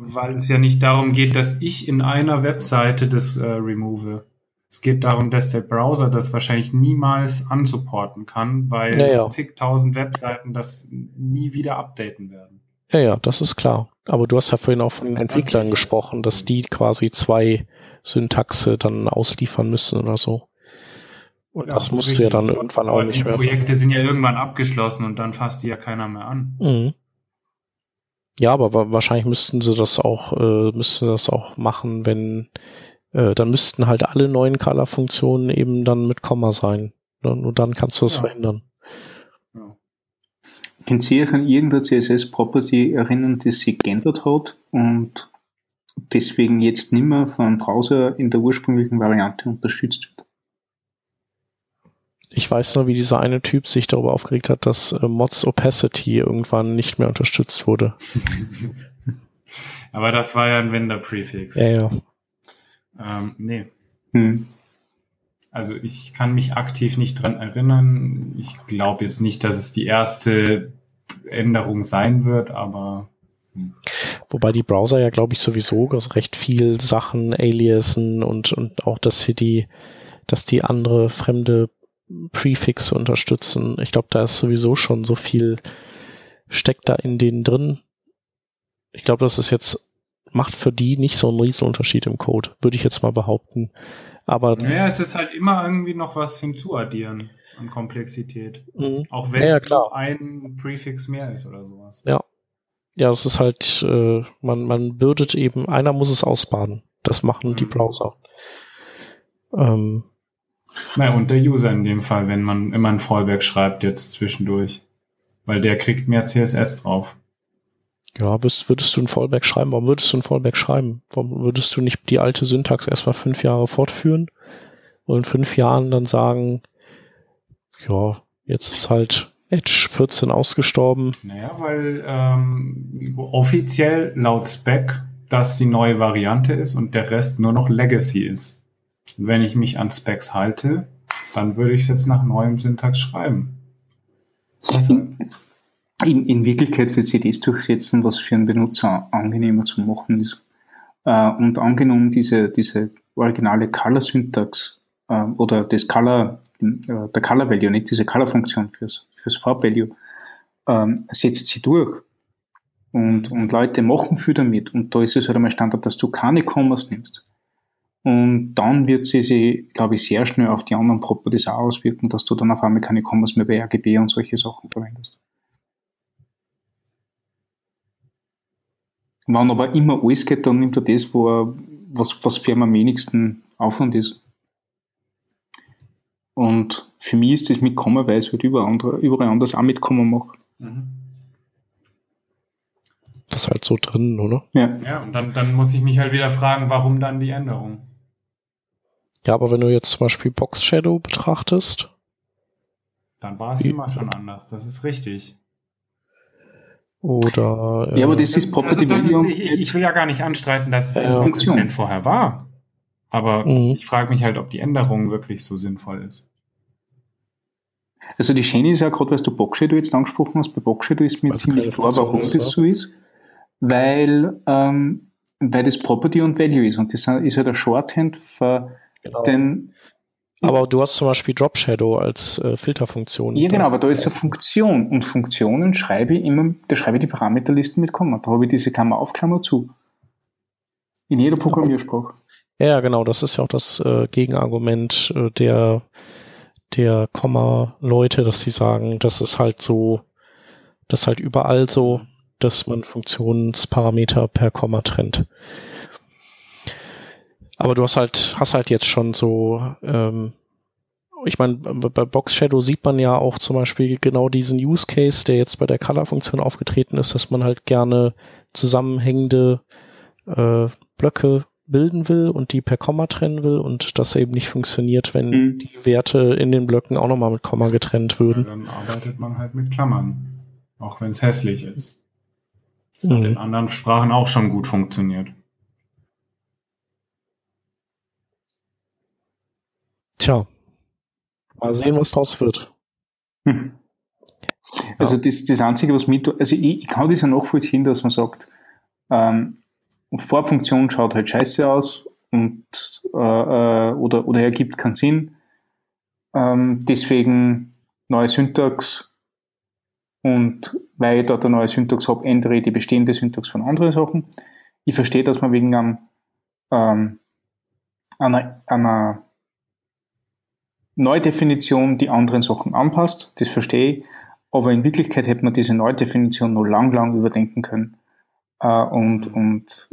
Weil es ja nicht darum geht, dass ich in einer Webseite das äh, remove. Es geht darum, dass der Browser das wahrscheinlich niemals ansupporten kann, weil Ja, ja. zigtausend Webseiten das nie wieder updaten werden. Ja, ja, das ist klar. Aber du hast ja vorhin auch von den Entwicklern ist- gesprochen, dass die quasi zwei Syntaxe dann ausliefern müssen oder so. Und das musst du ja richtig. dann irgendwann auch Aber nicht die mehr. Projekte sind ja irgendwann abgeschlossen und dann fasst die ja keiner mehr an. Mhm. Ja, aber wa- wahrscheinlich müssten sie das auch, äh, müssten sie das auch machen, wenn, äh, dann müssten halt alle neuen Color-Funktionen eben dann mit Komma sein. Nur, nur dann kannst du das Ja. verhindern. Ja. Können Sie euch an irgendeine CSS-Property erinnern, die sich geändert hat und deswegen jetzt nicht mehr von einem Browser in der ursprünglichen Variante unterstützt wird? Ich weiß nur, wie dieser eine Typ sich darüber aufgeregt hat, dass äh, Mods Opacity irgendwann nicht mehr unterstützt wurde. Aber das war ja ein Vendor-Prefix. Ja, ja. Ähm, nee. Hm. Also ich kann mich aktiv nicht dran erinnern. Ich glaube jetzt nicht, dass es die erste Änderung sein wird, aber Wobei die Browser ja, glaube ich, sowieso recht viel Sachen aliasen und, und auch, dass sie die, dass die andere fremde Prefix unterstützen. Ich glaube, da ist sowieso schon so viel steckt da in denen drin. Ich glaube, das ist jetzt macht für die nicht so einen riesen Unterschied im Code, würde ich jetzt mal behaupten. Aber naja, es ist halt immer irgendwie noch was hinzuaddieren an Komplexität. Mhm. Auch wenn es nur ein Prefix mehr ist oder sowas. Ja. Ja, es ist halt, äh, man, man bürdet eben, einer muss es ausbaden. Das machen die Mhm. Browser. Ähm, Naja, und der User in dem Fall, wenn man immer ein Fallback schreibt jetzt zwischendurch. Weil der kriegt mehr CSS drauf. ja, würdest, würdest du ein Fallback schreiben? Warum würdest du ein Fallback schreiben? Warum würdest du nicht die alte Syntax erstmal fünf Jahre fortführen und in fünf Jahren dann sagen, ja, jetzt ist halt Edge 14 ausgestorben. Naja, weil ähm, offiziell laut Spec das die neue Variante ist und der Rest nur noch Legacy ist. Und wenn ich mich an Specs halte, dann würde ich es jetzt nach neuem Syntax schreiben. Deshalb. In, in Wirklichkeit wird sich das durchsetzen, was für einen Benutzer angenehmer zu machen ist. Äh, und angenommen, diese, diese originale Color-Syntax äh, oder das Color, äh, der Color-Value, nicht diese Color-Funktion fürs, fürs Farb-Value, ähm, setzt sie durch. Und, und Leute machen viel damit. Und da ist es halt einmal Standard, dass du keine Kommas nimmst. Und dann wird sie sich, glaube ich, sehr schnell auf die anderen Properties auch auswirken, dass du dann auf einmal keine Kommas mehr bei RGB und solche Sachen verwendest. Wenn aber immer alles geht, dann nimmt er das, wo er, was, was für am wenigsten Aufwand ist. Und für mich ist das mit Komma, weil ich halt überall, andere, überall anders auch mit Komma mache. Mhm. Das ist halt so drin, oder? Ja. Ja, und dann, dann muss ich mich halt wieder fragen, warum dann die Änderung? Ja, aber wenn du jetzt zum Beispiel Box Shadow betrachtest, Dann war es immer schon anders. Das ist richtig. oder äh, Ja, aber das ist Property also das ist, ich, ich, will ja gar nicht anstreiten, dass es Ja. inkonsistent vorher war. Aber Mhm. ich frage mich halt, ob die Änderung wirklich so sinnvoll ist. Also die Schöne ist ja gerade, was du Boxshadow jetzt angesprochen hast, bei Boxshadow ist mir Weil's ziemlich klar, warum das so ist. Weil, ähm, weil das Property und Value ist. Und das ist halt ein Shorthand für genau. den. aber du hast zum Beispiel Drop Shadow als äh, Filterfunktion. Ja, genau, aber da ist eine Funktion. Und Funktionen schreibe ich immer, da schreibe ich die Parameterlisten mit Komma. Da habe ich diese Klammer auf, Klammer zu. In jeder Programmiersprache. Ja, genau, das ist ja auch das äh, Gegenargument äh, der, der Komma-Leute, dass sie sagen, das ist halt so, das ist halt überall so, dass man Funktionsparameter per Komma trennt. Aber du hast halt, hast halt jetzt schon so, ähm, ich meine, bei Box Shadow sieht man ja auch zum Beispiel genau diesen Use Case, der jetzt bei der Color-Funktion aufgetreten ist, dass man halt gerne zusammenhängende äh, Blöcke bilden will und die per Komma trennen will und das eben nicht funktioniert, wenn Mhm. die Werte in den Blöcken auch nochmal mit Komma getrennt Ja, würden. dann arbeitet man halt mit Klammern. Auch wenn es hässlich ist. Das hat Mhm. in anderen Sprachen auch schon gut funktioniert. Tja, mal sehen, was draus wird. Also das, das Einzige, was mit, also ich, ich kann das ja nachvollziehen, dass man sagt, ähm, Farbfunktion schaut halt scheiße aus und äh, äh, oder, oder ergibt keinen Sinn. Ähm, deswegen neue Syntax und weil ich dort eine neue Syntax habe, ändere ich die bestehende Syntax von anderen Sachen. Ich verstehe, dass man wegen einem, ähm, einer, einer Neudefinition die anderen Sachen anpasst. Das verstehe ich. Aber in Wirklichkeit hätte man diese Neudefinition noch lang, lang überdenken können äh, und, und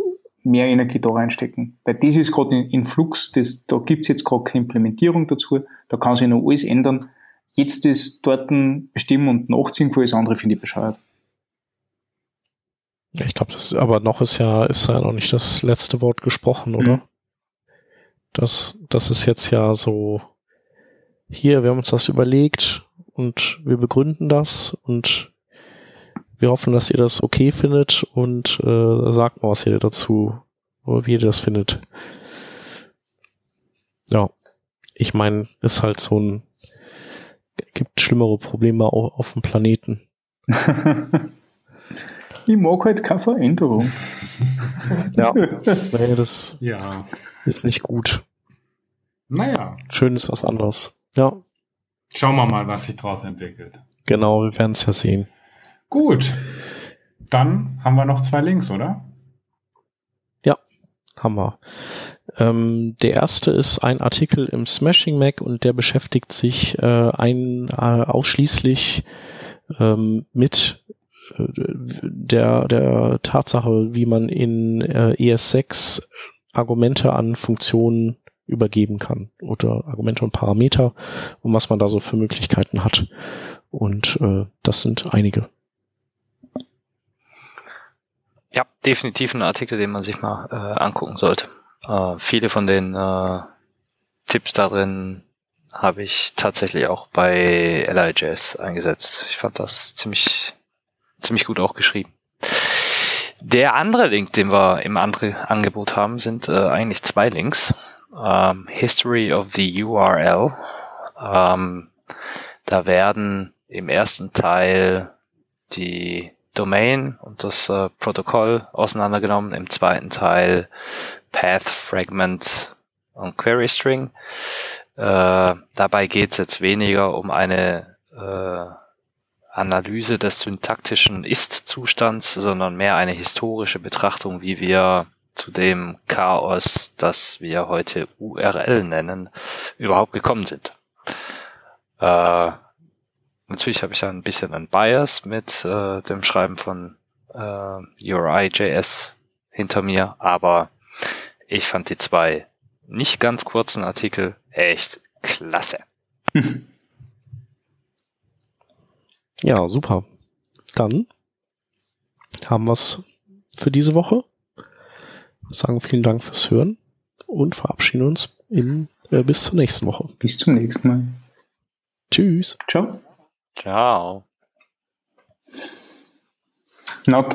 mehr Energie da reinstecken. Weil das ist gerade in, in Flux, das, da gibt's jetzt gerade keine Implementierung dazu, da kann sich noch alles ändern. Jetzt das dort bestimmen und nachziehen für alles andere finde ich bescheuert. Ich glaube, das aber noch ist ja, ist ja noch nicht das letzte Wort gesprochen, oder? Mhm. Das, das ist jetzt ja so, hier, wir haben uns das überlegt und wir begründen das und wir hoffen, dass ihr das okay findet und äh, sagt mal, was ihr dazu, wie ihr das findet. Ja, ich meine, ist halt so ein, gibt schlimmere Probleme auch auf dem Planeten. ich mag halt keine Veränderung. Ja, nee, das Ja. ist nicht gut. Naja. Schön ist was anderes. Ja. Schauen wir mal, was sich daraus entwickelt. Genau, wir werden es ja sehen. Gut. Dann haben wir noch zwei Links, oder? Ja, haben wir. Ähm, der erste ist ein Artikel im Smashing Mac und der beschäftigt sich äh, ein, äh, ausschließlich ähm, mit äh, der, der Tatsache, wie man in äh, ES6 Argumente an Funktionen übergeben kann oder Argumente und Parameter und was man da so für Möglichkeiten hat. Und äh, das sind einige. Ja, definitiv ein Artikel, den man sich mal äh, angucken sollte. Äh, viele von den äh, Tipps darin habe ich tatsächlich auch bei LIJS eingesetzt. Ich fand das ziemlich, ziemlich gut auch geschrieben. Der andere Link, den wir im andere Angebot haben, sind äh, eigentlich zwei Links. Ähm, History of the URL. Ähm, da werden im ersten Teil die Domain und das äh, Protokoll auseinandergenommen, im zweiten Teil Path, Fragment und Query String. Äh, dabei geht es jetzt weniger um eine äh, Analyse des syntaktischen Ist-Zustands, sondern mehr eine historische Betrachtung, wie wir zu dem Chaos, das wir heute URL nennen, überhaupt gekommen sind. Äh, natürlich habe ich da ein bisschen ein Bias mit äh, dem Schreiben von äh, URI.js hinter mir, aber ich fand die zwei nicht ganz kurzen Artikel echt klasse. Ja, super. Dann haben wir es für diese Woche. Sagen vielen Dank fürs Hören und verabschieden uns in, äh, bis zur nächsten Woche. Bis zum nächsten Mal. Tschüss. Ciao. Ciao. Okay.